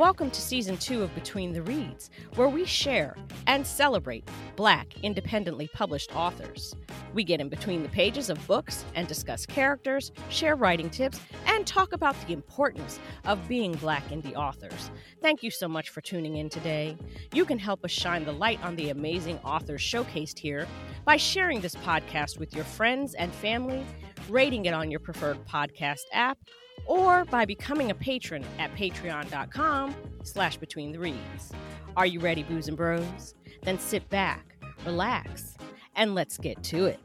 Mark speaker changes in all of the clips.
Speaker 1: Welcome to season two of Between the Reads, where we share and celebrate Black, independently published authors. We get in between the pages of books and discuss characters, share writing tips, and talk about the importance of being Black indie authors. Thank you so much for tuning in today. You can help us shine the light on the amazing authors showcased here by sharing this podcast with your friends and family, rating it on your preferred podcast app, or by becoming a patron at patreon.com slash between the reads. Are you ready, booze and bros? Then sit back, relax, and let's get to it.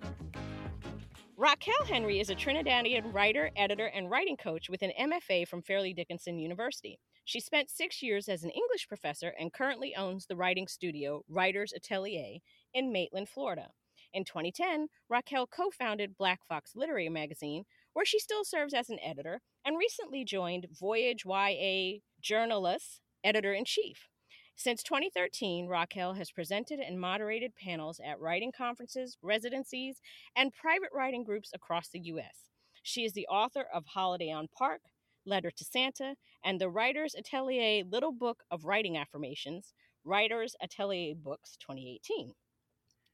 Speaker 1: Raquel Henry is a Trinidadian writer, editor, and writing coach with an MFA from Fairleigh Dickinson University. She spent six years as an English professor and currently owns the writing studio Writers Atelier in Maitland, Florida. In 2010, Raquel co founded Black Fox Literary Magazine, where she still serves as an editor, and recently joined Voyage YA Journalist editor in chief. Since 2013, Raquel has presented and moderated panels at writing conferences, residencies, and private writing groups across the U.S. She is the author of Holiday on Park, Letter to Santa, and the Writers Atelier Little Book of Writing Affirmations, Writers Atelier Books 2018.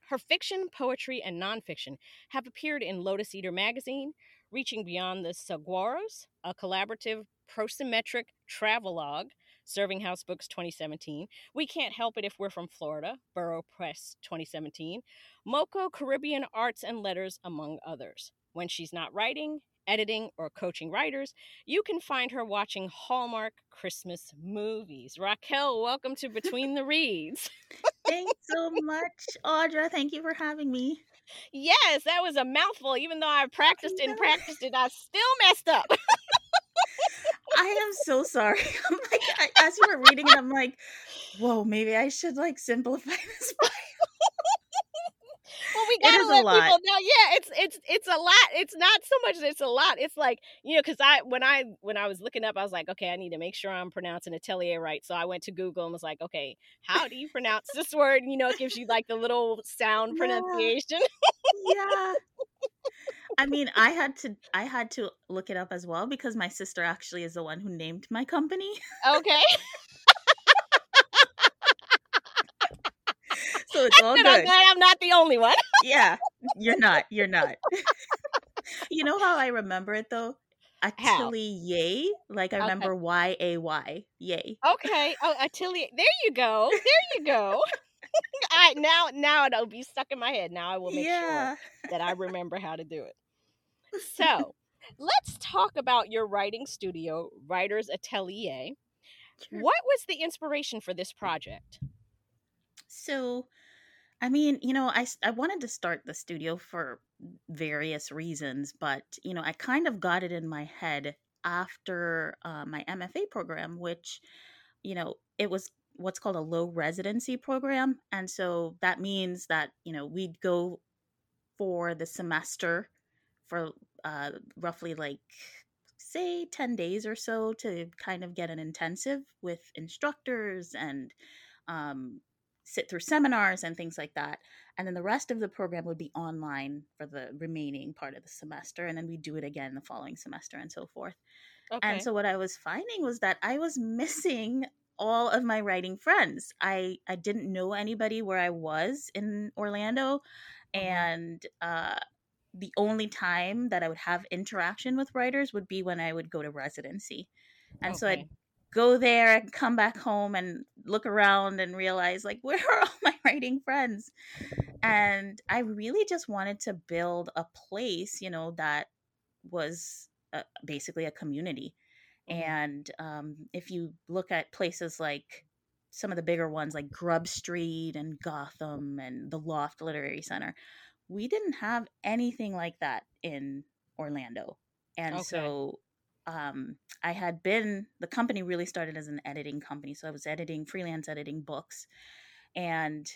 Speaker 1: Her fiction, poetry, and nonfiction have appeared in Lotus Eater magazine, Reaching Beyond the Saguaros, a collaborative prosimetric travelogue, Serving House Books 2017. We Can't Help It If We're From Florida, Burrow Press 2017. Moko Caribbean Arts and Letters, among others. When she's not writing, editing, or coaching writers, you can find her watching Hallmark Christmas movies. Raquel, welcome to Between the Reads.
Speaker 2: Thanks so much, Audra. Thank you for having me.
Speaker 1: Yes, that was a mouthful. Even though I practiced and practiced it, I still messed up.
Speaker 2: I am so sorry. I'm like, I, as you were reading it, I'm like, whoa, maybe I should like simplify this
Speaker 1: well, we gotta let people know. Yeah, it's it's it's a lot. It's not so much. It's a lot. It's like you know, because I when I when I was looking up, I was like, okay, I need to make sure I'm pronouncing atelier right. So I went to Google and was like, okay, how do you pronounce this word? You know, it gives you like the little sound yeah. pronunciation.
Speaker 2: yeah. I mean, I had to I had to look it up as well because my sister actually is the one who named my company.
Speaker 1: Okay.
Speaker 2: so it's all good. I'm
Speaker 1: glad I'm not the only one.
Speaker 2: yeah, you're not. You're not. you know how I remember it though? Atelier, like I okay. remember Y A Y, yay.
Speaker 1: Okay. Oh, atelier. There you go. There you go. I now now it'll be stuck in my head. Now I will make yeah. sure that I remember how to do it. So let's talk about your writing studio, Writers Atelier. Sure. What was the inspiration for this project?
Speaker 2: So I mean, you know, I, I wanted to start the studio for various reasons, but, you know, I kind of got it in my head after uh, my MFA program, which, you know, it was what's called a low residency program. And so that means that, you know, we'd go for the semester for uh, roughly like, say, 10 days or so to kind of get an intensive with instructors and, um, sit through seminars and things like that. And then the rest of the program would be online for the remaining part of the semester. And then we do it again the following semester and so forth. Okay. And so what I was finding was that I was missing all of my writing friends. I I didn't know anybody where I was in Orlando, mm-hmm. and uh, the only time that I would have interaction with writers would be when I would go to residency. And okay. so I'd go there and come back home and look around and realize like where are all my writing friends and i really just wanted to build a place you know that was a, basically a community mm-hmm. and um, if you look at places like some of the bigger ones like grub street and gotham and the loft literary center we didn't have anything like that in orlando and okay. so um, I had been the company really started as an editing company, so I was editing freelance editing books, and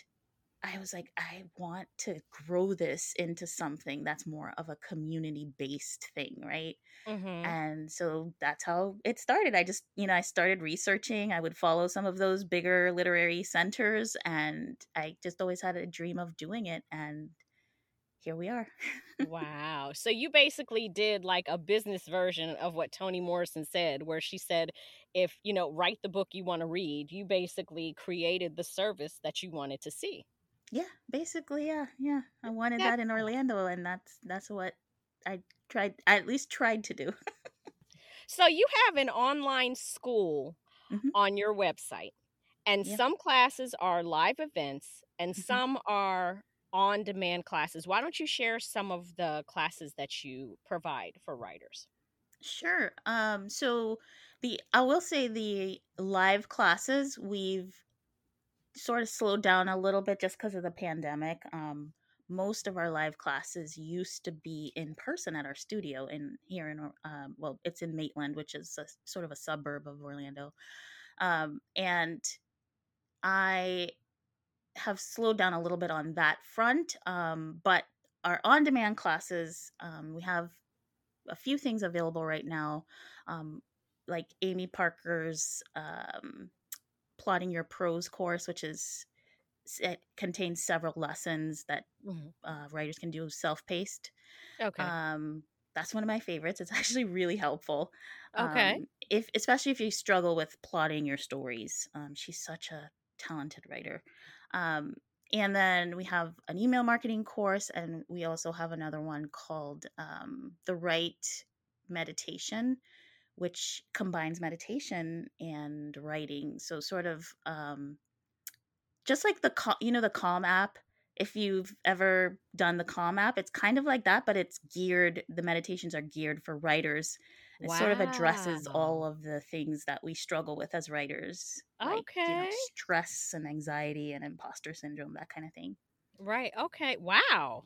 Speaker 2: I was like, I want to grow this into something that's more of a community based thing, right? Mm-hmm. And so that's how it started. I just, you know, I started researching. I would follow some of those bigger literary centers, and I just always had a dream of doing it. And here we are.
Speaker 1: wow. So you basically did like a business version of what Toni Morrison said, where she said, if, you know, write the book you want to read, you basically created the service that you wanted to see.
Speaker 2: Yeah, basically, yeah, yeah. I wanted that, that in Orlando, and that's that's what I tried. I at least tried to do.
Speaker 1: so you have an online school mm-hmm. on your website, and yeah. some classes are live events, and mm-hmm. some are on demand classes. Why don't you share some of the classes that you provide for writers?
Speaker 2: Sure. Um, so the I will say the live classes we've sort of slowed down a little bit just because of the pandemic. Um, most of our live classes used to be in person at our studio in here in um, well, it's in Maitland, which is a, sort of a suburb of Orlando, um, and I have slowed down a little bit on that front. Um, but our on-demand classes, um, we have a few things available right now, um, like Amy Parker's um, plotting your prose course, which is it contains several lessons that mm-hmm. uh, writers can do self-paced. Okay. Um, that's one of my favorites. It's actually really helpful. Okay. Um, if especially if you struggle with plotting your stories, um, she's such a talented writer. Um, and then we have an email marketing course, and we also have another one called um, the Right Meditation, which combines meditation and writing. So sort of um, just like the you know the Calm app. If you've ever done the Calm app, it's kind of like that, but it's geared. The meditations are geared for writers. It wow. sort of addresses all of the things that we struggle with as writers, like okay. you know, stress and anxiety and imposter syndrome, that kind of thing.
Speaker 1: Right. Okay. Wow.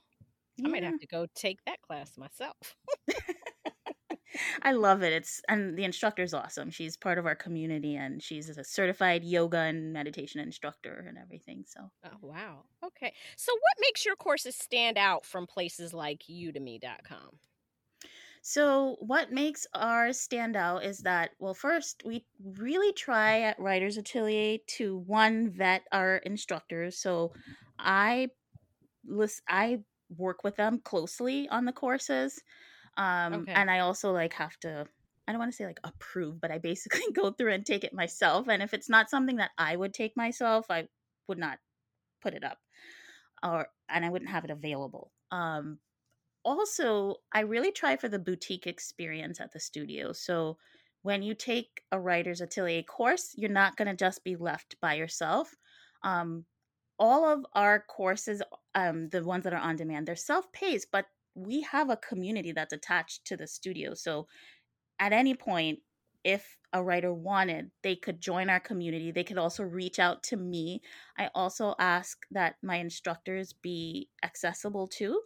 Speaker 1: Yeah. I might have to go take that class myself.
Speaker 2: I love it. It's and the instructor is awesome. She's part of our community and she's a certified yoga and meditation instructor and everything. So
Speaker 1: Oh wow. Okay. So what makes your courses stand out from places like udemy.com?
Speaker 2: So, what makes ours stand out is that, well, first, we really try at Writers Atelier to one vet our instructors. So, I list, I work with them closely on the courses. Um, okay. and I also like have to, I don't want to say like approve, but I basically go through and take it myself. And if it's not something that I would take myself, I would not put it up or, and I wouldn't have it available. Um, also, I really try for the boutique experience at the studio. So when you take a writer's atelier course, you're not going to just be left by yourself. Um, all of our courses, um, the ones that are on demand, they're self paced, but we have a community that's attached to the studio. So at any point, if a writer wanted, they could join our community. They could also reach out to me. I also ask that my instructors be accessible too.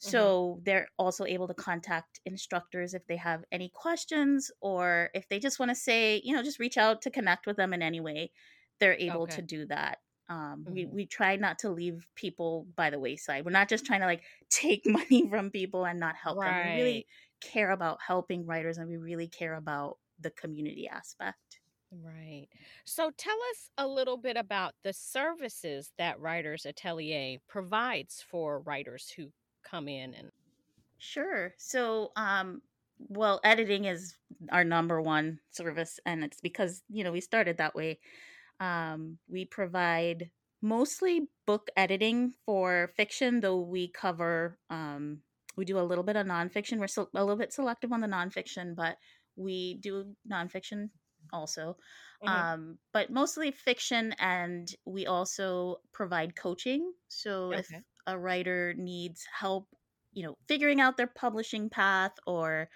Speaker 2: Mm-hmm. So mm-hmm. they're also able to contact instructors if they have any questions or if they just want to say, you know, just reach out to connect with them in any way. They're able okay. to do that. Um, mm-hmm. we, we try not to leave people by the wayside. We're not just trying to like take money from people and not help right. them. We really care about helping writers and we really care about the community aspect.
Speaker 1: Right. So tell us a little bit about the services that Writers Atelier provides for writers who come in and
Speaker 2: Sure. So um well editing is our number one service and it's because, you know, we started that way. Um, we provide mostly book editing for fiction, though we cover, um, we do a little bit of nonfiction. We're so, a little bit selective on the nonfiction, but we do nonfiction also. Mm-hmm. Um, but mostly fiction, and we also provide coaching. So okay. if a writer needs help, you know, figuring out their publishing path, or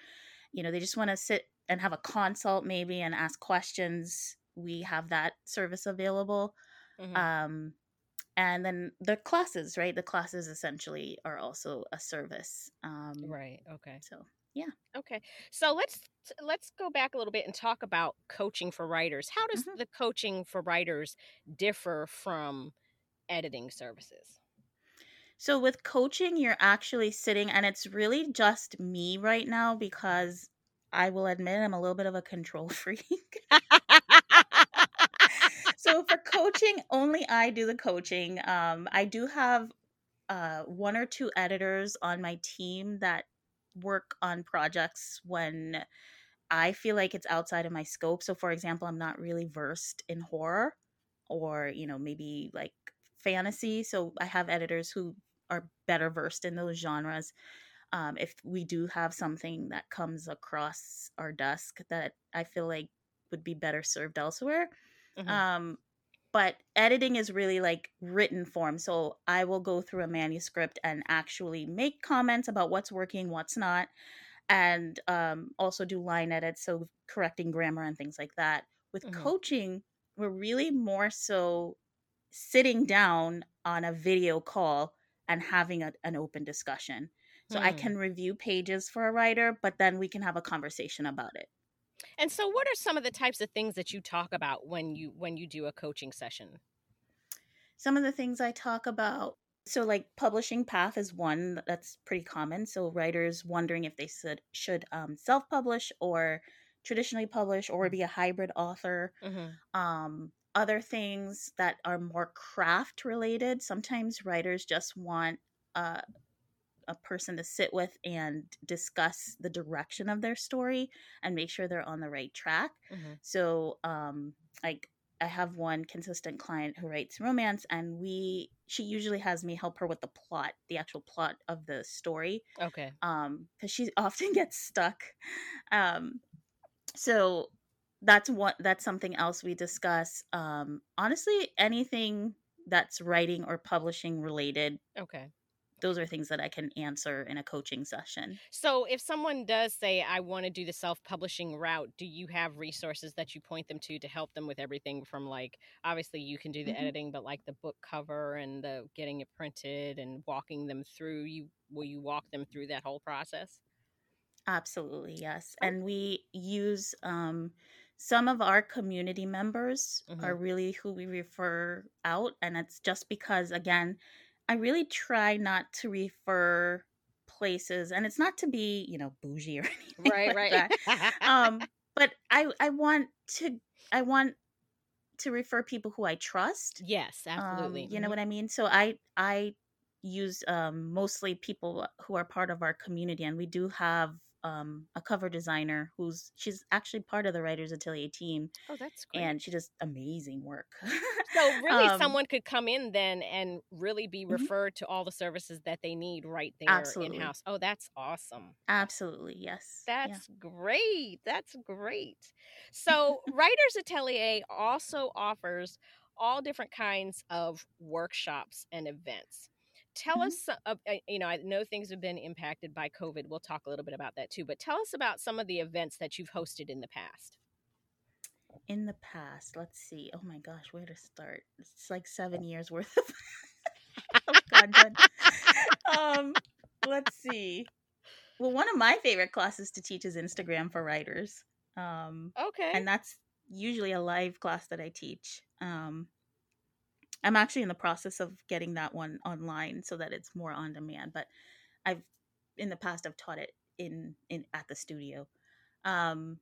Speaker 2: you know, they just want to sit and have a consult maybe and ask questions we have that service available. Mm-hmm. Um, and then the classes, right? The classes essentially are also a service. Um,
Speaker 1: right. Okay.
Speaker 2: So yeah.
Speaker 1: Okay. So let's let's go back a little bit and talk about coaching for writers. How does mm-hmm. the coaching for writers differ from editing services?
Speaker 2: So with coaching, you're actually sitting, and it's really just me right now because I will admit I'm a little bit of a control freak so for coaching, only I do the coaching. Um, I do have uh, one or two editors on my team that work on projects when I feel like it's outside of my scope. So, for example, I'm not really versed in horror or, you know, maybe like fantasy. So, I have editors who are better versed in those genres. Um, if we do have something that comes across our desk that I feel like would be better served elsewhere. Mm-hmm. Um, but editing is really like written form. So I will go through a manuscript and actually make comments about what's working, what's not, and um, also do line edits, so correcting grammar and things like that. With mm-hmm. coaching, we're really more so sitting down on a video call and having a, an open discussion. So mm. I can review pages for a writer, but then we can have a conversation about it.
Speaker 1: And so what are some of the types of things that you talk about when you when you do a coaching session?
Speaker 2: Some of the things I talk about so like publishing path is one that's pretty common. So writers wondering if they should should um, self-publish or traditionally publish or be a hybrid author. Mm-hmm. Um, other things that are more craft related. Sometimes writers just want uh, a person to sit with and discuss the direction of their story and make sure they're on the right track. Mm-hmm. So, um, like I have one consistent client who writes romance, and we she usually has me help her with the plot, the actual plot of the story.
Speaker 1: Okay.
Speaker 2: Um, because she often gets stuck. Um, so that's what that's something else we discuss. Um, honestly, anything that's writing or publishing related.
Speaker 1: Okay
Speaker 2: those are things that I can answer in a coaching session.
Speaker 1: So, if someone does say, I want to do the self publishing route, do you have resources that you point them to to help them with everything from like, obviously, you can do the mm-hmm. editing, but like the book cover and the getting it printed and walking them through? You will you walk them through that whole process?
Speaker 2: Absolutely, yes. Oh. And we use um, some of our community members mm-hmm. are really who we refer out, and it's just because, again, I really try not to refer places, and it's not to be, you know, bougie or anything. Right, like right. Um, but I I want to I want to refer people who I trust.
Speaker 1: Yes, absolutely.
Speaker 2: Um, you know mm-hmm. what I mean? So I I use um, mostly people who are part of our community, and we do have um, a cover designer who's she's actually part of the Writers Atelier team.
Speaker 1: Oh, that's great.
Speaker 2: And she does amazing work.
Speaker 1: so really um, someone could come in then and really be mm-hmm. referred mm-hmm. to all the services that they need right there in house. Oh, that's awesome.
Speaker 2: Absolutely. Yes.
Speaker 1: That's yeah. great. That's great. So Writers Atelier also offers all different kinds of workshops and events tell mm-hmm. us uh, you know i know things have been impacted by covid we'll talk a little bit about that too but tell us about some of the events that you've hosted in the past.
Speaker 2: In the past let's see oh my gosh where to start it's like seven years worth of, of content. Um let's see well one of my favorite classes to teach is instagram for writers um
Speaker 1: okay.
Speaker 2: and that's usually a live class that i teach um I'm actually in the process of getting that one online so that it's more on demand. But I've in the past I've taught it in in at the studio. Um,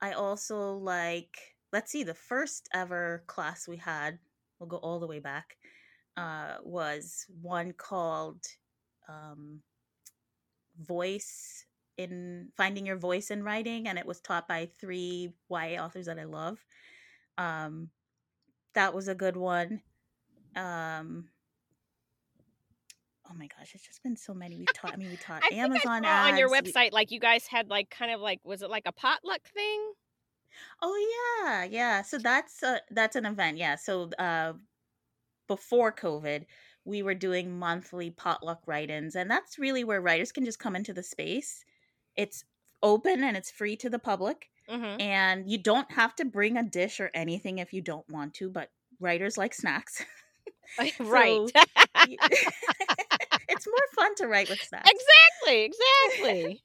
Speaker 2: I also like let's see the first ever class we had. We'll go all the way back. Uh, was one called um, voice in finding your voice in writing and it was taught by three YA authors that I love. Um, that was a good one. Um, oh my gosh, it's just been so many. We've taught. I mean, we taught I Amazon
Speaker 1: ads. on your website. We, like you guys had like kind of like was it like a potluck thing?
Speaker 2: Oh yeah, yeah. So that's a, that's an event. Yeah. So uh, before COVID, we were doing monthly potluck write-ins, and that's really where writers can just come into the space. It's open and it's free to the public. Mm-hmm. And you don't have to bring a dish or anything if you don't want to, but writers like snacks.
Speaker 1: right.
Speaker 2: it's more fun to write with snacks.
Speaker 1: Exactly, exactly.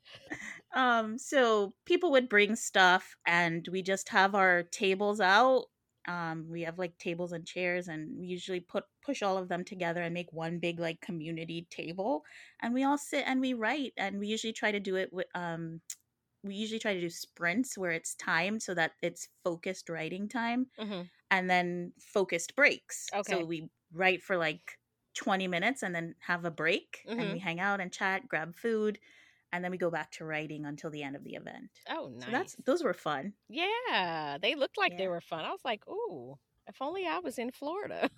Speaker 2: um so people would bring stuff and we just have our tables out. Um we have like tables and chairs and we usually put push all of them together and make one big like community table and we all sit and we write and we usually try to do it with um we usually try to do sprints where it's timed so that it's focused writing time mm-hmm. and then focused breaks. Okay. So we write for like 20 minutes and then have a break and
Speaker 1: Mhm.
Speaker 2: we hang out and chat, grab food, and then we go back to writing until the end of the event.
Speaker 1: Oh, nice.
Speaker 2: So that's those were fun.
Speaker 1: yeah, they looked like they were fun. I was like, ooh, if only I was in Florida.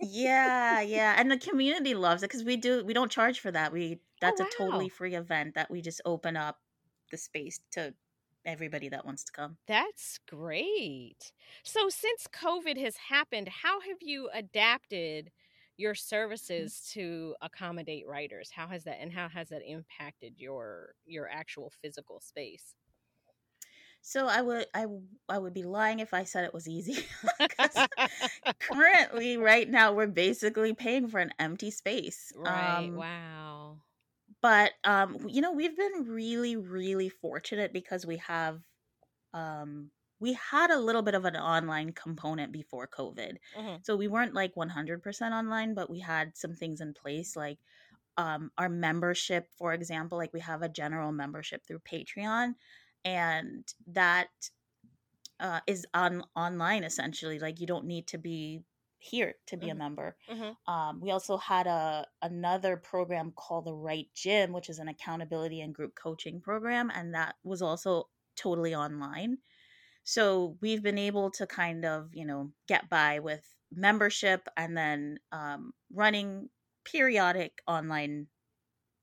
Speaker 2: Yeah, yeah. And the community loves it because we do we don't charge for that. We that's a
Speaker 1: wow.
Speaker 2: totally free event that we just open up the space to everybody that wants to come.
Speaker 1: That's great. So, since COVID has happened, how have you adapted your services to accommodate writers? How has that and how has that impacted your your actual physical space?
Speaker 2: So I would I I would be lying if I said it was easy. currently right now we're basically paying for an empty space.
Speaker 1: right.
Speaker 2: Um
Speaker 1: Wow.
Speaker 2: But um you know we've been really really fortunate because we have um we had a little bit of an online component before covid
Speaker 1: Mhm.
Speaker 2: so we weren't like 100% online but we had some things in place like um our membership for example like we have a general membership through patreon and that uh, is on online essentially like you don't need to be here to be a
Speaker 1: Mhm.
Speaker 2: member
Speaker 1: Mhm.
Speaker 2: um, we also had a another program called the Right Gym, which is an accountability and group coaching program, and that was also totally online. So we've been able to kind of you know get by with membership and then um, running periodic online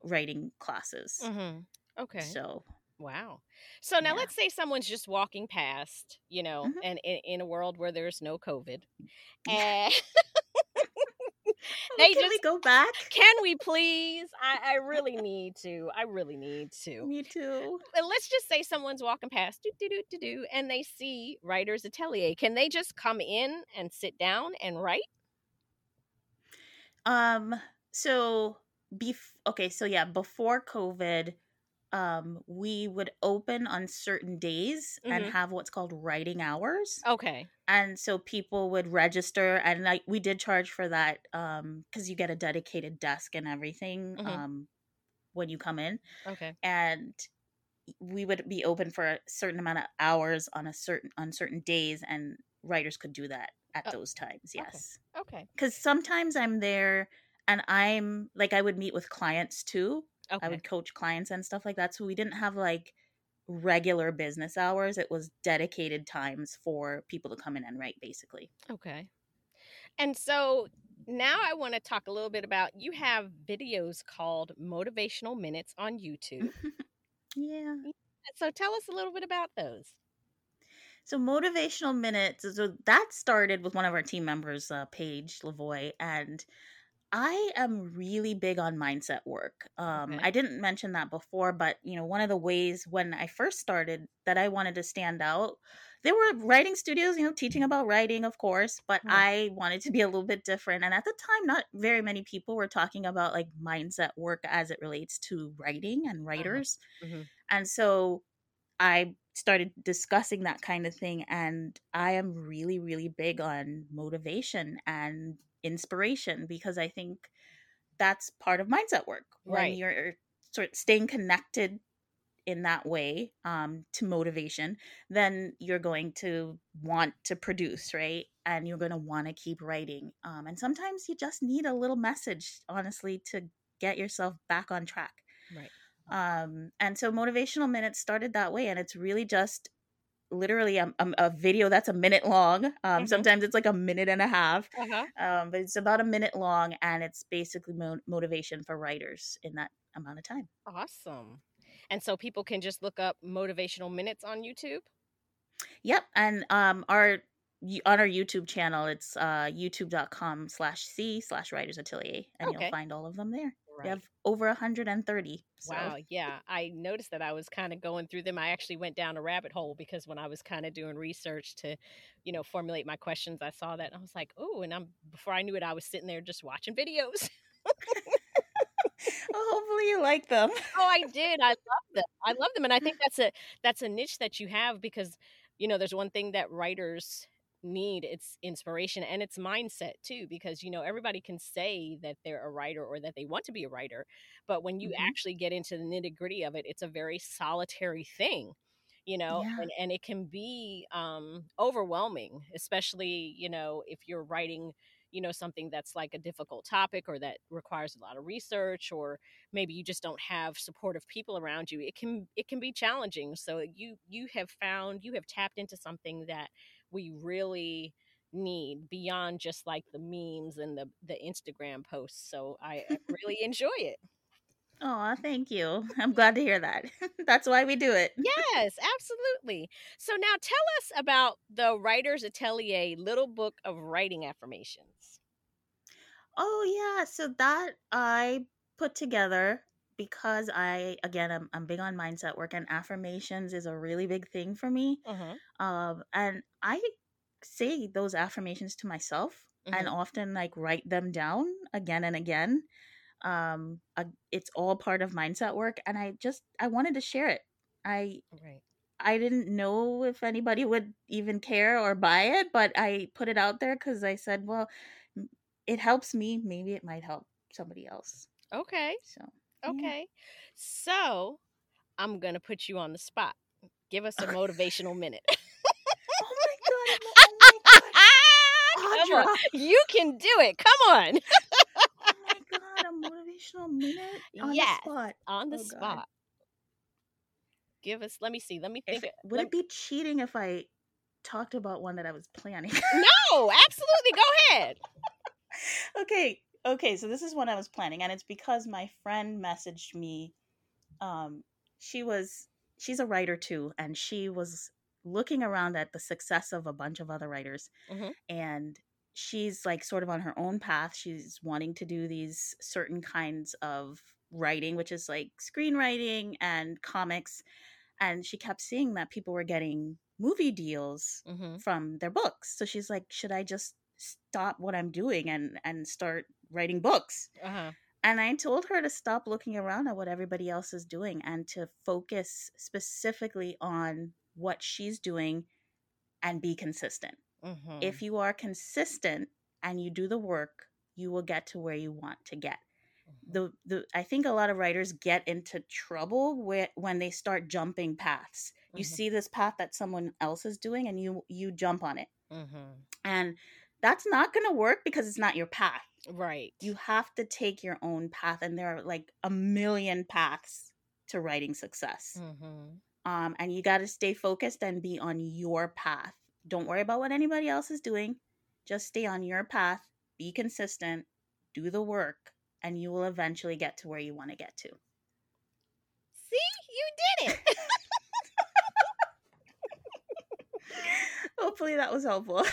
Speaker 2: writing classes.
Speaker 1: Mhm. Okay.
Speaker 2: So
Speaker 1: Wow. So now
Speaker 2: yeah,
Speaker 1: let's say someone's just walking past, you know,
Speaker 2: Mhm.
Speaker 1: and in, in a world where there's no COVID, and
Speaker 2: Oh,
Speaker 1: they
Speaker 2: can we go back?
Speaker 1: can we please? I, I really need to. I really need to.
Speaker 2: Me too.
Speaker 1: But let's just say someone's walking past, do do do do do, and they see Writers Atelier. Can they just come in and sit down and write?
Speaker 2: Um. So bef- okay. So yeah, before COVID, um, we would open on certain days and
Speaker 1: hmm
Speaker 2: have what's called writing hours,
Speaker 1: Okay.
Speaker 2: and so people would register, and like we did charge for that, um, because you get a dedicated desk and everything,
Speaker 1: hmm
Speaker 2: um, when you come in,
Speaker 1: Okay.
Speaker 2: and we would be open for a certain amount of hours on a certain on certain days, and writers could do that at
Speaker 1: Oh,
Speaker 2: those times. Yes
Speaker 1: Okay.
Speaker 2: because sometimes I'm there and I'm like I would meet with clients too. I would coach clients and stuff like that. So we didn't have like regular business hours. It was dedicated times for people to come in and write basically.
Speaker 1: Okay. And so now I want to talk a little bit about you have videos called Motivational Minutes on YouTube.
Speaker 2: yeah.
Speaker 1: So tell us a little bit about those.
Speaker 2: So motivational minutes. So that started with one of our team members, uh, Paige Lavoy, and I am really big on mindset work. Um,
Speaker 1: Okay.
Speaker 2: I didn't mention that before, but you know, one of the ways when I first started that I wanted to stand out, there were writing studios, you know, teaching about writing, of course, but
Speaker 1: Hmm.
Speaker 2: I wanted to be a little bit different. And at the time, not very many people were talking about like mindset work as it relates to writing and
Speaker 1: Uh-huh.
Speaker 2: writers.
Speaker 1: hmm
Speaker 2: And so I started discussing that kind of thing. And I am really, really big on motivation and inspiration because I think that's part of mindset work when
Speaker 1: Right.
Speaker 2: you're sort of staying connected in that way um, to motivation, then you're going to want to produce, right? And you're going to want to keep writing. Um, and sometimes you just need a little message, honestly, to get yourself back on track
Speaker 1: Right.
Speaker 2: um and so motivational minutes started that way and it's really just literally a, a, a video that's a minute long um
Speaker 1: hmm
Speaker 2: sometimes it's like a minute and a half
Speaker 1: Uh huh.
Speaker 2: um but it's about a minute long and it's basically mo- motivation for writers in that amount of time
Speaker 1: Awesome. And so people can just look up Motivational Minutes on YouTube.
Speaker 2: yep and um our on our youtube channel it's uh youtube.com slash c slash writers atelier and you'll find all of them there we have over 130 so
Speaker 1: Wow. Yeah. I noticed that I was kind of going through them. I actually went down a rabbit hole because when I was kind of doing research to, you know, formulate my questions, I saw that and I was like, oh, and I'm, before I knew it, I was sitting there just watching videos.
Speaker 2: well, hopefully you like them
Speaker 1: Oh, I did. I love them. I love them, and I think that's a that's a niche that you have because you know there's one thing that writers need it's inspiration and it's mindset too because you know everybody can say that they're a writer or that they want to be a writer but when you
Speaker 2: hmm
Speaker 1: actually get into the nitty-gritty of it it's a very solitary thing you know
Speaker 2: yeah.
Speaker 1: and, and it can be um overwhelming especially you know if you're writing you know something that's like a difficult topic or that requires a lot of research or maybe you just don't have supportive people around you it can it can be challenging so you you have found you have tapped into something that we really need beyond just like the memes and the the Instagram posts so I really enjoy it
Speaker 2: Oh, thank you. I'm glad to hear that. That's why we do it.
Speaker 1: yes, absolutely. So now tell us about the Writer's Atelier Little Book of Writing Affirmations.
Speaker 2: Oh yeah, so that I put together because I again I'm I'm big on mindset work and affirmations is a really big thing for me.
Speaker 1: Mm-hmm.
Speaker 2: Um and I say those affirmations to myself and
Speaker 1: Mm-hmm.
Speaker 2: often like write them down again and again. Um uh, it's all part of mindset work and I just I wanted to share it. I
Speaker 1: Right.
Speaker 2: I didn't know if anybody would even care or buy it, but I put it out there cuz I said, well, it helps me, maybe it might help somebody else.
Speaker 1: Okay.
Speaker 2: So.
Speaker 1: Okay. So I'm gonna put you on the spot. Give us a motivational minute.
Speaker 2: Oh my god. Oh my god.
Speaker 1: Come on. You can do it. Come on.
Speaker 2: Oh my god, a motivational minute on
Speaker 1: Yes.
Speaker 2: the spot.
Speaker 1: On the
Speaker 2: Oh, God.
Speaker 1: spot. Give us let me see. Let me think.
Speaker 2: would
Speaker 1: let-
Speaker 2: it be cheating if I talked about one that I was planning?
Speaker 1: no, absolutely. Go ahead.
Speaker 2: okay, okay, so this is one I was planning and it's because my friend messaged me um she was she's a writer too and she was looking around at the success of a bunch of other writers
Speaker 1: Mhm.
Speaker 2: and she's like sort of on her own path she's wanting to do these certain kinds of writing which is like screenwriting and comics and she kept seeing that people were getting movie deals
Speaker 1: Mm-hmm.
Speaker 2: from their books so she's like should i just stop what i'm doing and and start writing books
Speaker 1: Uh-huh.
Speaker 2: and I told her to stop looking around at what everybody else is doing and to focus specifically on what she's doing and be consistent.
Speaker 1: Mm-hmm.
Speaker 2: If you are consistent and you do the work, you will get to where you want to get.
Speaker 1: Mm-hmm.
Speaker 2: The the I think a lot of writers get into trouble where, when they start jumping paths. You
Speaker 1: Mhm.
Speaker 2: see this path that someone else is doing and you you jump on it.
Speaker 1: Mm-hmm.
Speaker 2: And that's not going to work because it's not your path
Speaker 1: Right.
Speaker 2: you have to take your own path and there are like a million paths to writing success
Speaker 1: Mm-hmm.
Speaker 2: um, and you got to stay focused and be on your path don't worry about what anybody else is doing just stay on your path be consistent do the work and you will eventually get to where you want to get to
Speaker 1: See, you did it.
Speaker 2: hopefully that was helpful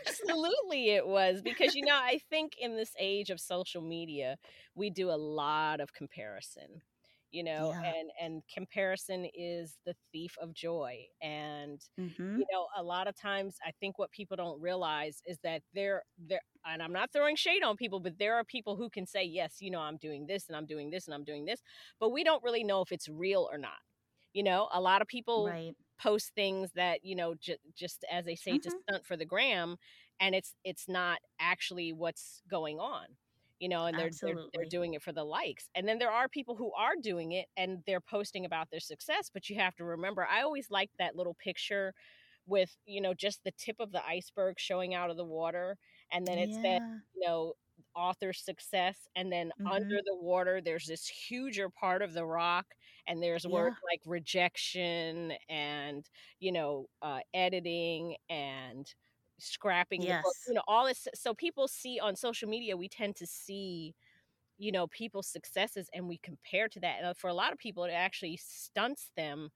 Speaker 1: Absolutely, it was because you know I think in this age of social media, we do a lot of comparison. You know,
Speaker 2: Yeah.
Speaker 1: and and comparison is the thief of joy. And
Speaker 2: hmm
Speaker 1: you know, a lot of times I think what people don't realize is that there there and I'm not throwing shade on people, but there are people who can say, "Yes, you know, I'm doing this and I'm doing this and I'm doing this," but we don't really know if it's real or not. You know, a lot of people
Speaker 2: right.
Speaker 1: post things that you know j- just as they say to
Speaker 2: Mhm.
Speaker 1: stunt for the gram and it's it's not actually what's going on you know and they're, they're they're doing it for the likes and then there are people who are doing it and they're posting about their success but you have to remember i always like that little picture with you know just the tip of the iceberg showing out of the water and then it said
Speaker 2: yeah.
Speaker 1: you know author success and then
Speaker 2: Mhm.
Speaker 1: under the water there's this huger part of the rock and there's
Speaker 2: Yeah.
Speaker 1: like rejection and you know uh, editing and scrapping the book
Speaker 2: Yes.
Speaker 1: you know all this so people see on social media we tend to see you know people's successes and we compare to that and for a lot of people it actually stunts them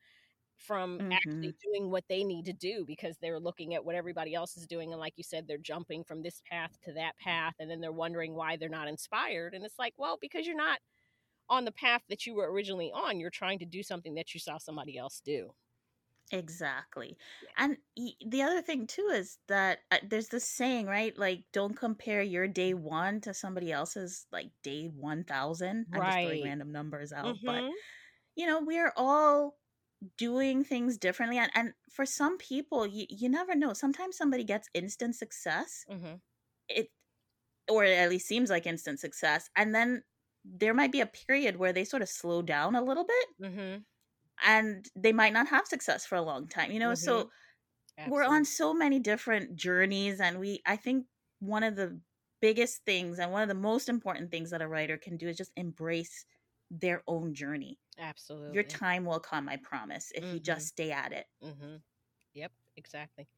Speaker 1: from actually
Speaker 2: Mhm.
Speaker 1: doing what they need to do because they're looking at what everybody else is doing and like you said they're jumping from this path to that path and then they're wondering why they're not inspired and it's like well because you're not on the path that you were originally on you're trying to do something that you saw somebody else do
Speaker 2: Exactly. And the other thing too is that uh, there's this saying, right? Like, don't compare your day one to somebody else's like day 1000. I'm just throwing
Speaker 1: Right.
Speaker 2: random numbers out. But,
Speaker 1: Mhm.
Speaker 2: you know, we're all doing things differently. And, and for some people, you, you never know. Sometimes somebody gets instant success,
Speaker 1: Mhm.
Speaker 2: it, or it at least seems like instant success. And then there might be a period where they sort of slow down a little bit
Speaker 1: Mhm.
Speaker 2: and they might not have success for a long time, you know? So,
Speaker 1: Mhm.
Speaker 2: we're on so many different journeys and we i think one of the biggest things and one of the most important things that a writer can do is just embrace their own journey.
Speaker 1: Absolutely.
Speaker 2: Your time will come, I promise, if mm-hmm. you just stay at it.
Speaker 1: Mm-hmm. Yep, exactly.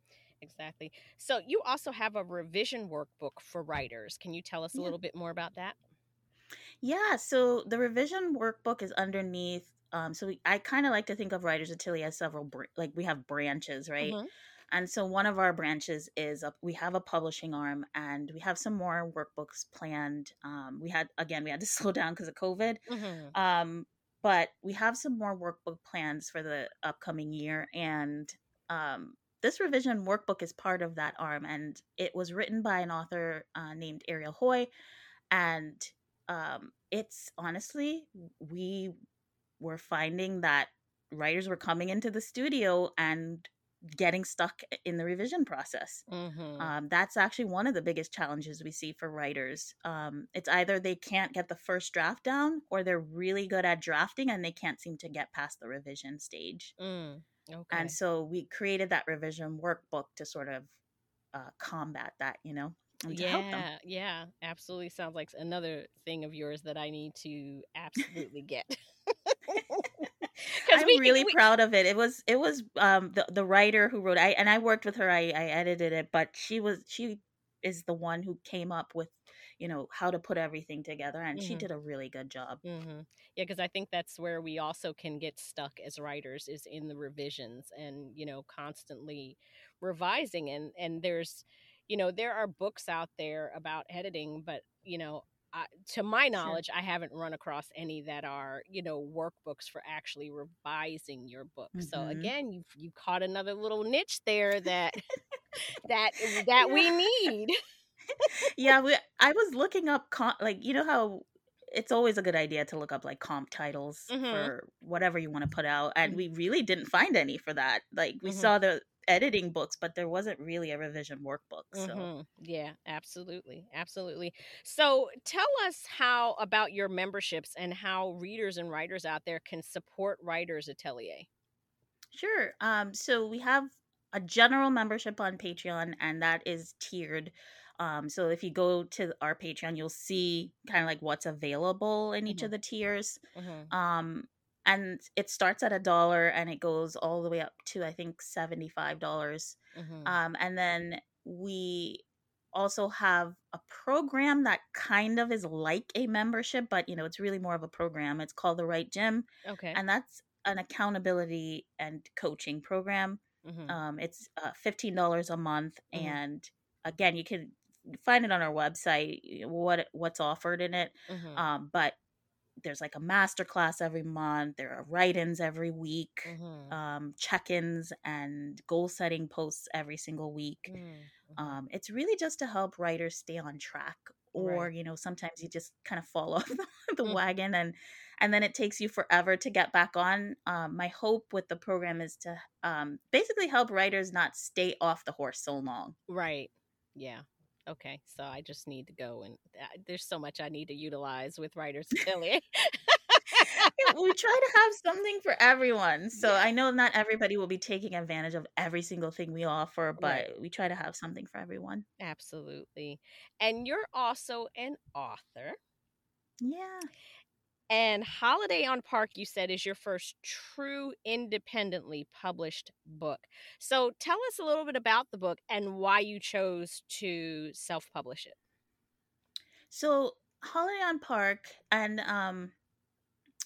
Speaker 1: Exactly. So you also have a revision workbook for writers. Can you tell us a yeah. little bit more about that?
Speaker 2: Yeah, so the revision workbook is underneath. Um, so we, I kind of like to think of Writers Atelier as several, br- like we have branches, right? Mm-hmm. And so one of our branches is a, we have a publishing arm and we have some more workbooks planned. Um, we had, again, we had to slow down because of COVID. Mm-hmm. Um, but we have some more workbook plans for the upcoming year. And um, this revision workbook is part of that arm. And it was written by an author uh, named Ariel Hoy. And um, it's honestly, we were finding that writers were coming into the studio and getting stuck in the revision process. Mm-hmm. Um, that's actually one of the biggest challenges we see for writers. Um, it's either they can't get the first draft down or they're really good at drafting and they can't seem to get past the revision stage. Mm, okay. And so we created that revision workbook to sort of uh, combat that, you know?
Speaker 1: yeah, yeah, absolutely. Sounds like another thing of yours that I need to absolutely get.
Speaker 2: I'm we, really we, proud of it. It was it was um the the writer who wrote I and I worked with her. I I edited it, but she was she is the one who came up with you know how to put everything together and mm-hmm. she did a really good job
Speaker 1: mm-hmm. yeah because i think that's where we also can get stuck as writers is in the revisions and you know constantly revising and and there's you know there are books out there about editing but you know to my knowledge, sure. I haven't run across any that are, you know, workbooks for actually revising your book. Mm-hmm. So again, you you caught another little niche there that that that we need.
Speaker 2: yeah, we, I was looking up com- like you know how it's always a good idea to look up like comp titles mm-hmm. for whatever you want to put out and mm-hmm. we really didn't find any for that like we mm-hmm. saw the editing books, but there wasn't really a revision workbook. So mm-hmm.
Speaker 1: yeah, absolutely, absolutely. So tell us how about your memberships and how readers and writers out there can support Writers Atelier.
Speaker 2: Sure. Um, so we have a general membership on Patreon, and that is tiered. Um, so if you go to our Patreon, you'll see kind of like what's available in each mm-hmm. of the tiers. Mm-hmm. Um, and it starts at a dollar and it goes all the way up to I think seventy five dollars. Mm-hmm. Um, and then we also have a program that kind of is like a membership, but you know it's really more of a program. It's called the Right Gym. Okay, and that's an accountability and coaching program. Mm-hmm. Um, it's uh, fifteen dollars a month, mm-hmm. and again, you can find it on our website what what's offered in it. Mm-hmm. Um, but there's like a master class every month there are write-ins every week mm-hmm. um, check-ins and goal setting posts every single week mm-hmm. um, it's really just to help writers stay on track or right. you know sometimes you just kind of fall off the, mm-hmm. wagon and and then it takes you forever to get back on um, my hope with the program is to um, basically help writers not stay off the horse so long
Speaker 1: right yeah okay, so I just need to go and uh, there's so much I need to utilize with Writers Atelier.
Speaker 2: we try to have something for everyone. So yeah. I know not everybody will be taking advantage of every single thing we offer, but right. we try to have something for everyone.
Speaker 1: Absolutely. And you're also an author.
Speaker 2: Yeah.
Speaker 1: And Holiday on Park, you said, is your first true independently published book. So tell us a little bit about the book and why you chose to self publish it.
Speaker 2: So Holiday on Park, and um,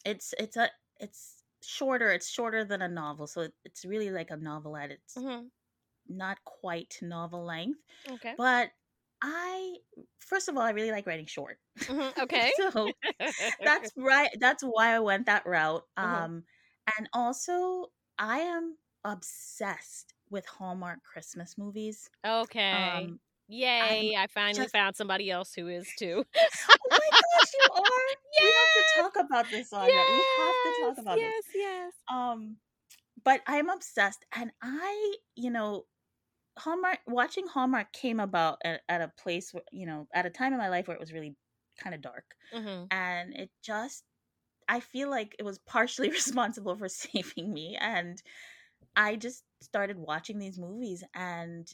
Speaker 2: it's it's a it's shorter. It's shorter than a novel, so it's really like a novelette. It's mm-hmm. not quite novel length. Okay, but I first of all, I really like writing short.
Speaker 1: Mm-hmm, okay,
Speaker 2: so that's right. That's why I went that route. Mm-hmm. Um, and also, I am obsessed with Hallmark Christmas movies.
Speaker 1: Okay. Um, Yay! I'm I finally just... found somebody else who is too.
Speaker 2: oh my gosh, you are! Yes! We have to talk about this on yes! We have to talk about
Speaker 1: yes, this. Yes,
Speaker 2: yes. Um, but I'm obsessed, and I, you know, Hallmark watching Hallmark came about at, at, a place where you know at a time in my life where it was really kind of dark, mm-hmm. and it just I feel like it was partially responsible for saving me, and I just started watching these movies, and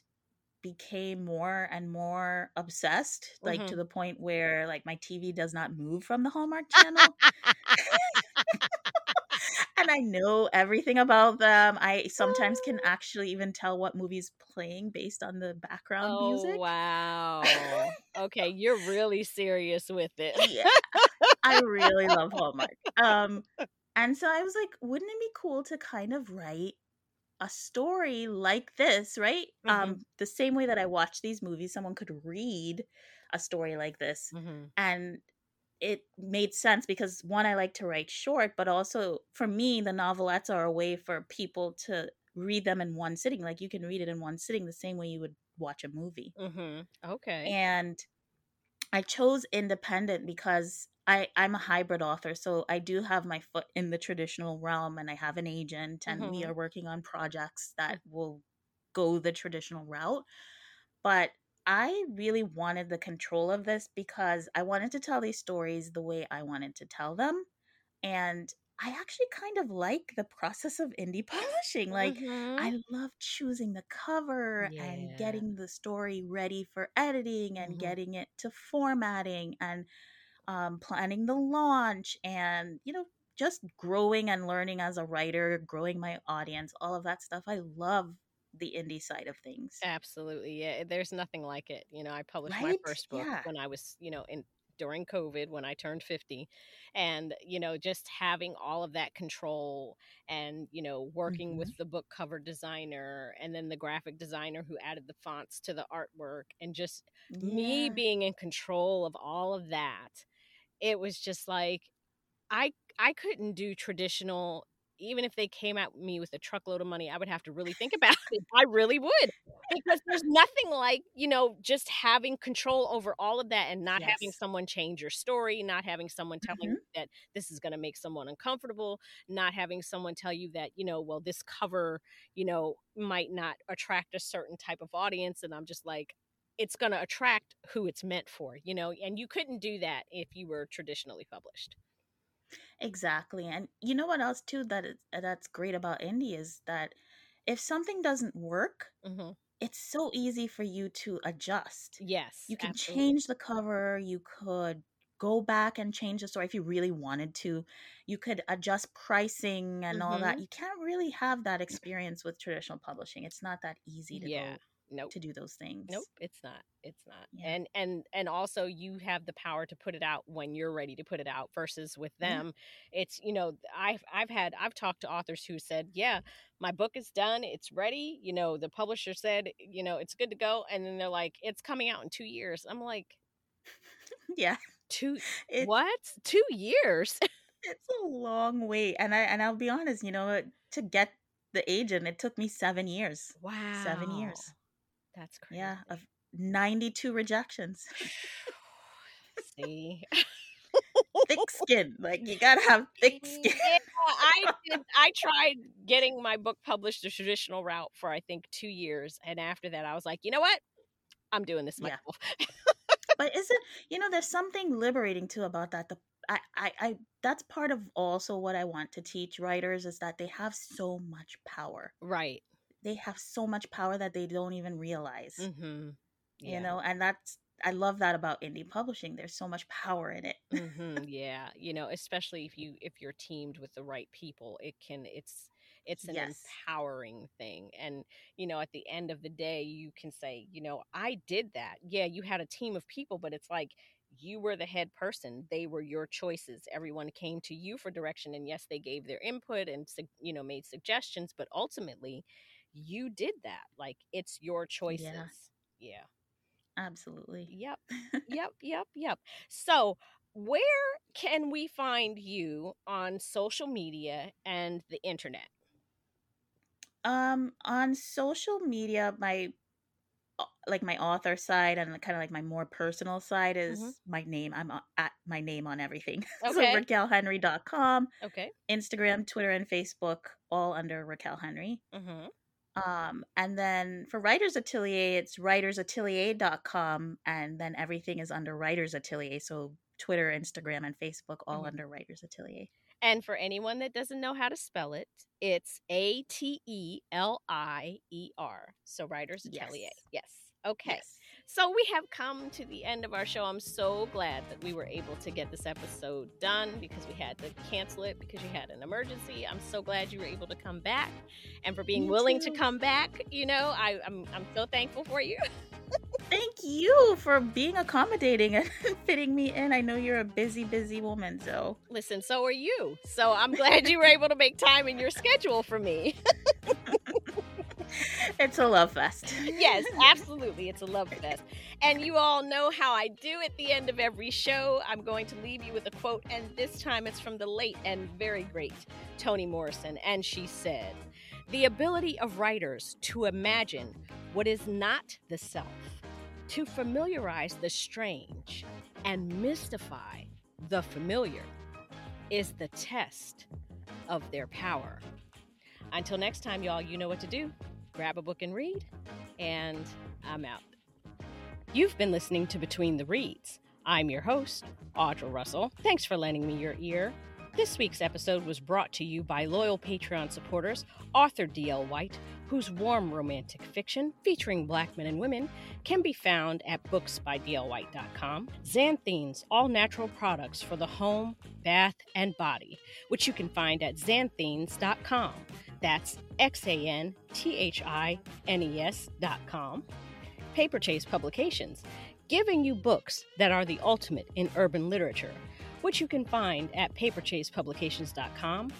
Speaker 2: became more and more obsessed, like
Speaker 1: Mhm.
Speaker 2: to the point where like my TV does not move from the Hallmark channel. And I know everything about them. I sometimes can actually even tell what movie's playing based on the background
Speaker 1: oh
Speaker 2: music.
Speaker 1: wow. Okay, you're really serious with it.
Speaker 2: yeah, I really love Hallmark. Um, and so I was like, wouldn't it be cool to kind of write a story like this, right?
Speaker 1: Mhm.
Speaker 2: Um, the same way that I watch these movies, someone could read a story like this,
Speaker 1: Mhm.
Speaker 2: and it made sense because one, I like to write short, but also for me, the novelettes are a way for people to read them in one sitting. Like you can read it in one sitting, the same way you would watch a movie.
Speaker 1: Mhm. Okay.
Speaker 2: And I chose independent because I I'm a hybrid author, so I do have my foot in the traditional realm and I have an agent and we
Speaker 1: Mhm.
Speaker 2: are working on projects that will go the traditional route. But I really wanted the control of this because I wanted to tell these stories the way I wanted to tell them. And I actually kind of like the process of indie publishing. Like
Speaker 1: Mhm.
Speaker 2: I love choosing the cover and getting the story ready for editing and
Speaker 1: Mhm.
Speaker 2: getting it to formatting and um, planning the launch and, you know, just growing and learning as a writer, growing my audience, all of that stuff. I love the indie side of things.
Speaker 1: Absolutely. Yeah. There's nothing like it. You know, I published my first book
Speaker 2: Yeah.
Speaker 1: when I was, you know, in during COVID when I turned 50. And, you know, just having all of that control and, you know, working
Speaker 2: hmm
Speaker 1: with the book cover designer and then the graphic designer who added the fonts to the artwork and just me being in control of all of that. It was just like I I couldn't do traditional even if they came at me with a truckload of money, I would have to really think about it. I really would. Because there's nothing like, you know, just having control over all of that and not having someone change your story, not having someone telling
Speaker 2: hmm
Speaker 1: you that this is going to make someone uncomfortable, not having someone tell you that, you know, well, this cover, you know, might not attract a certain type of audience. And I'm just like, it's going to attract who it's meant for, you know, and you couldn't do that if you were traditionally published.
Speaker 2: Exactly. And you know what else too that is uh, that's great about indie is that if something doesn't work,
Speaker 1: hmm
Speaker 2: it's so easy for you to adjust.
Speaker 1: Yes,
Speaker 2: You can
Speaker 1: absolutely.
Speaker 2: change the cover, you could go back and change the story if you really wanted to. You could adjust pricing and all that.
Speaker 1: hmm
Speaker 2: You can't really have that experience with traditional publishing. It's not that easy to
Speaker 1: Yeah.
Speaker 2: go
Speaker 1: Nope.
Speaker 2: to do those things.
Speaker 1: Nope, it's not. It's not.
Speaker 2: Yeah.
Speaker 1: And and and also you have the power to put it out when you're ready to put it out versus with
Speaker 2: Yeah.
Speaker 1: them it's you know I've I've had I've talked to authors who said, "Yeah, my book is done. It's ready." You know, the publisher said, you know, it's good to go and then they're like, "It's coming out in 2 years." I'm like,
Speaker 2: Yeah.
Speaker 1: "2
Speaker 2: It's
Speaker 1: what? 2 years?"
Speaker 2: it's a long wait. And I and I'll be honest, you know, to get the agent, it took me 7 years.
Speaker 1: Wow.
Speaker 2: 7 years.
Speaker 1: That's crazy.
Speaker 2: Yeah, of 92 rejections.
Speaker 1: See?
Speaker 2: thick skin. Like you got to have thick skin.
Speaker 1: Yeah, I did. I tried getting my book published the traditional route for I think two years, and after that, I was like, you know what? I'm doing this
Speaker 2: Yeah.
Speaker 1: myself.
Speaker 2: But isn't you know there's something liberating too about that. The I, I I that's part of also what I want to teach writers is that they have so much power.
Speaker 1: right.
Speaker 2: They have so much power that they don't even realize.
Speaker 1: Mm-hmm.
Speaker 2: You know, and that's I love that about indie publishing. There's so much power in it.
Speaker 1: Mm-hmm. Yeah. You know, especially if you if you're teamed with the right people, it can. It's it's an
Speaker 2: Yes.
Speaker 1: empowering thing and you know at the end of the day you can say you know i did that yeah you had a team of people but it's like you were the head person they were your choices everyone came to you for direction and yes they gave their input and you know made suggestions but ultimately you did that like it's your
Speaker 2: Yeah,
Speaker 1: choices yeah
Speaker 2: absolutely.
Speaker 1: yep yep yep yep so where can we find you on social media and the internet
Speaker 2: um on social media my like my author side and kind of like my more personal side
Speaker 1: hmm
Speaker 2: is my name. I'm at my name on everything.
Speaker 1: Okay.
Speaker 2: so raquelhenry.com,
Speaker 1: okay
Speaker 2: Instagram, Twitter, and Facebook, all under Raquel Henry.
Speaker 1: mm-hmm.
Speaker 2: Um, and then for Writers Atelier, it's writersatelier.com, and then everything is under Writers Atelier. So Twitter, Instagram, and Facebook, all
Speaker 1: hmm
Speaker 2: under Writers Atelier.
Speaker 1: And for anyone that doesn't know how to spell it, it's A T E L I E R. So Writers Atelier.
Speaker 2: Yes.
Speaker 1: Yes. Okay.
Speaker 2: Yes.
Speaker 1: So we have come to the end of our show. I'm so glad that we were able to get this episode done because we had to cancel it because you had an emergency. I'm so glad you were able to come back and for being
Speaker 2: Me
Speaker 1: willing to come back. You know, I, I'm I'm so thankful for you.
Speaker 2: Thank you for being accommodating and fitting me in. I know you're a busy, busy woman, so
Speaker 1: Listen, so are you. So I'm glad you were able to make time in your schedule for me.
Speaker 2: it's a love fest.
Speaker 1: yes, absolutely. It's a love fest. And you all know how I do at the end of every show. I'm going to leave you with a quote, and this time it's from the late and very great Toni Morrison. And she said, The ability of writers to imagine what is not the self, to familiarize the strange, and mystify the familiar is the test of their power. Until next time, y'all, you know what to do. Grab a book and read, and I'm out. You've been listening to Between the Reads. I'm your host, Audra Russell. Thanks for lending me your ear. This week's episode was brought to you by loyal Patreon supporters, author D.L. White, whose warm romantic fiction featuring black men and women can be found at booksbydlwhite.com. Xanthine's all natural products for the home, bath, and body, which you can find at xanthines.com. That's X A N T H I N E S.com. Paper Chase Publications, giving you books that are the ultimate in urban literature, which you can find at paperchasepublications.com.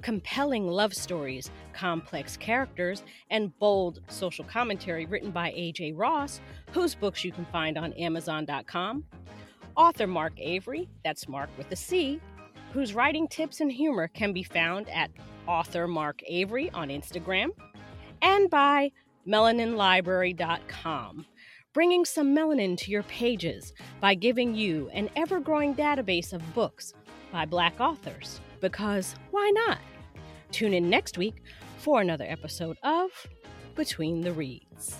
Speaker 1: Compelling love stories, complex characters, and bold social commentary written by A.J. Ross, whose books you can find on Amazon.com. Author Marc Avery, that's Marc with a C, whose writing tips and humor can be found at author Marc Avery on Instagram, and by melaninlibrary.com, bringing some melanin to your pages by giving you an ever growing database of books by Black authors. Because why not? Tune in next week for another episode of Between the Reads.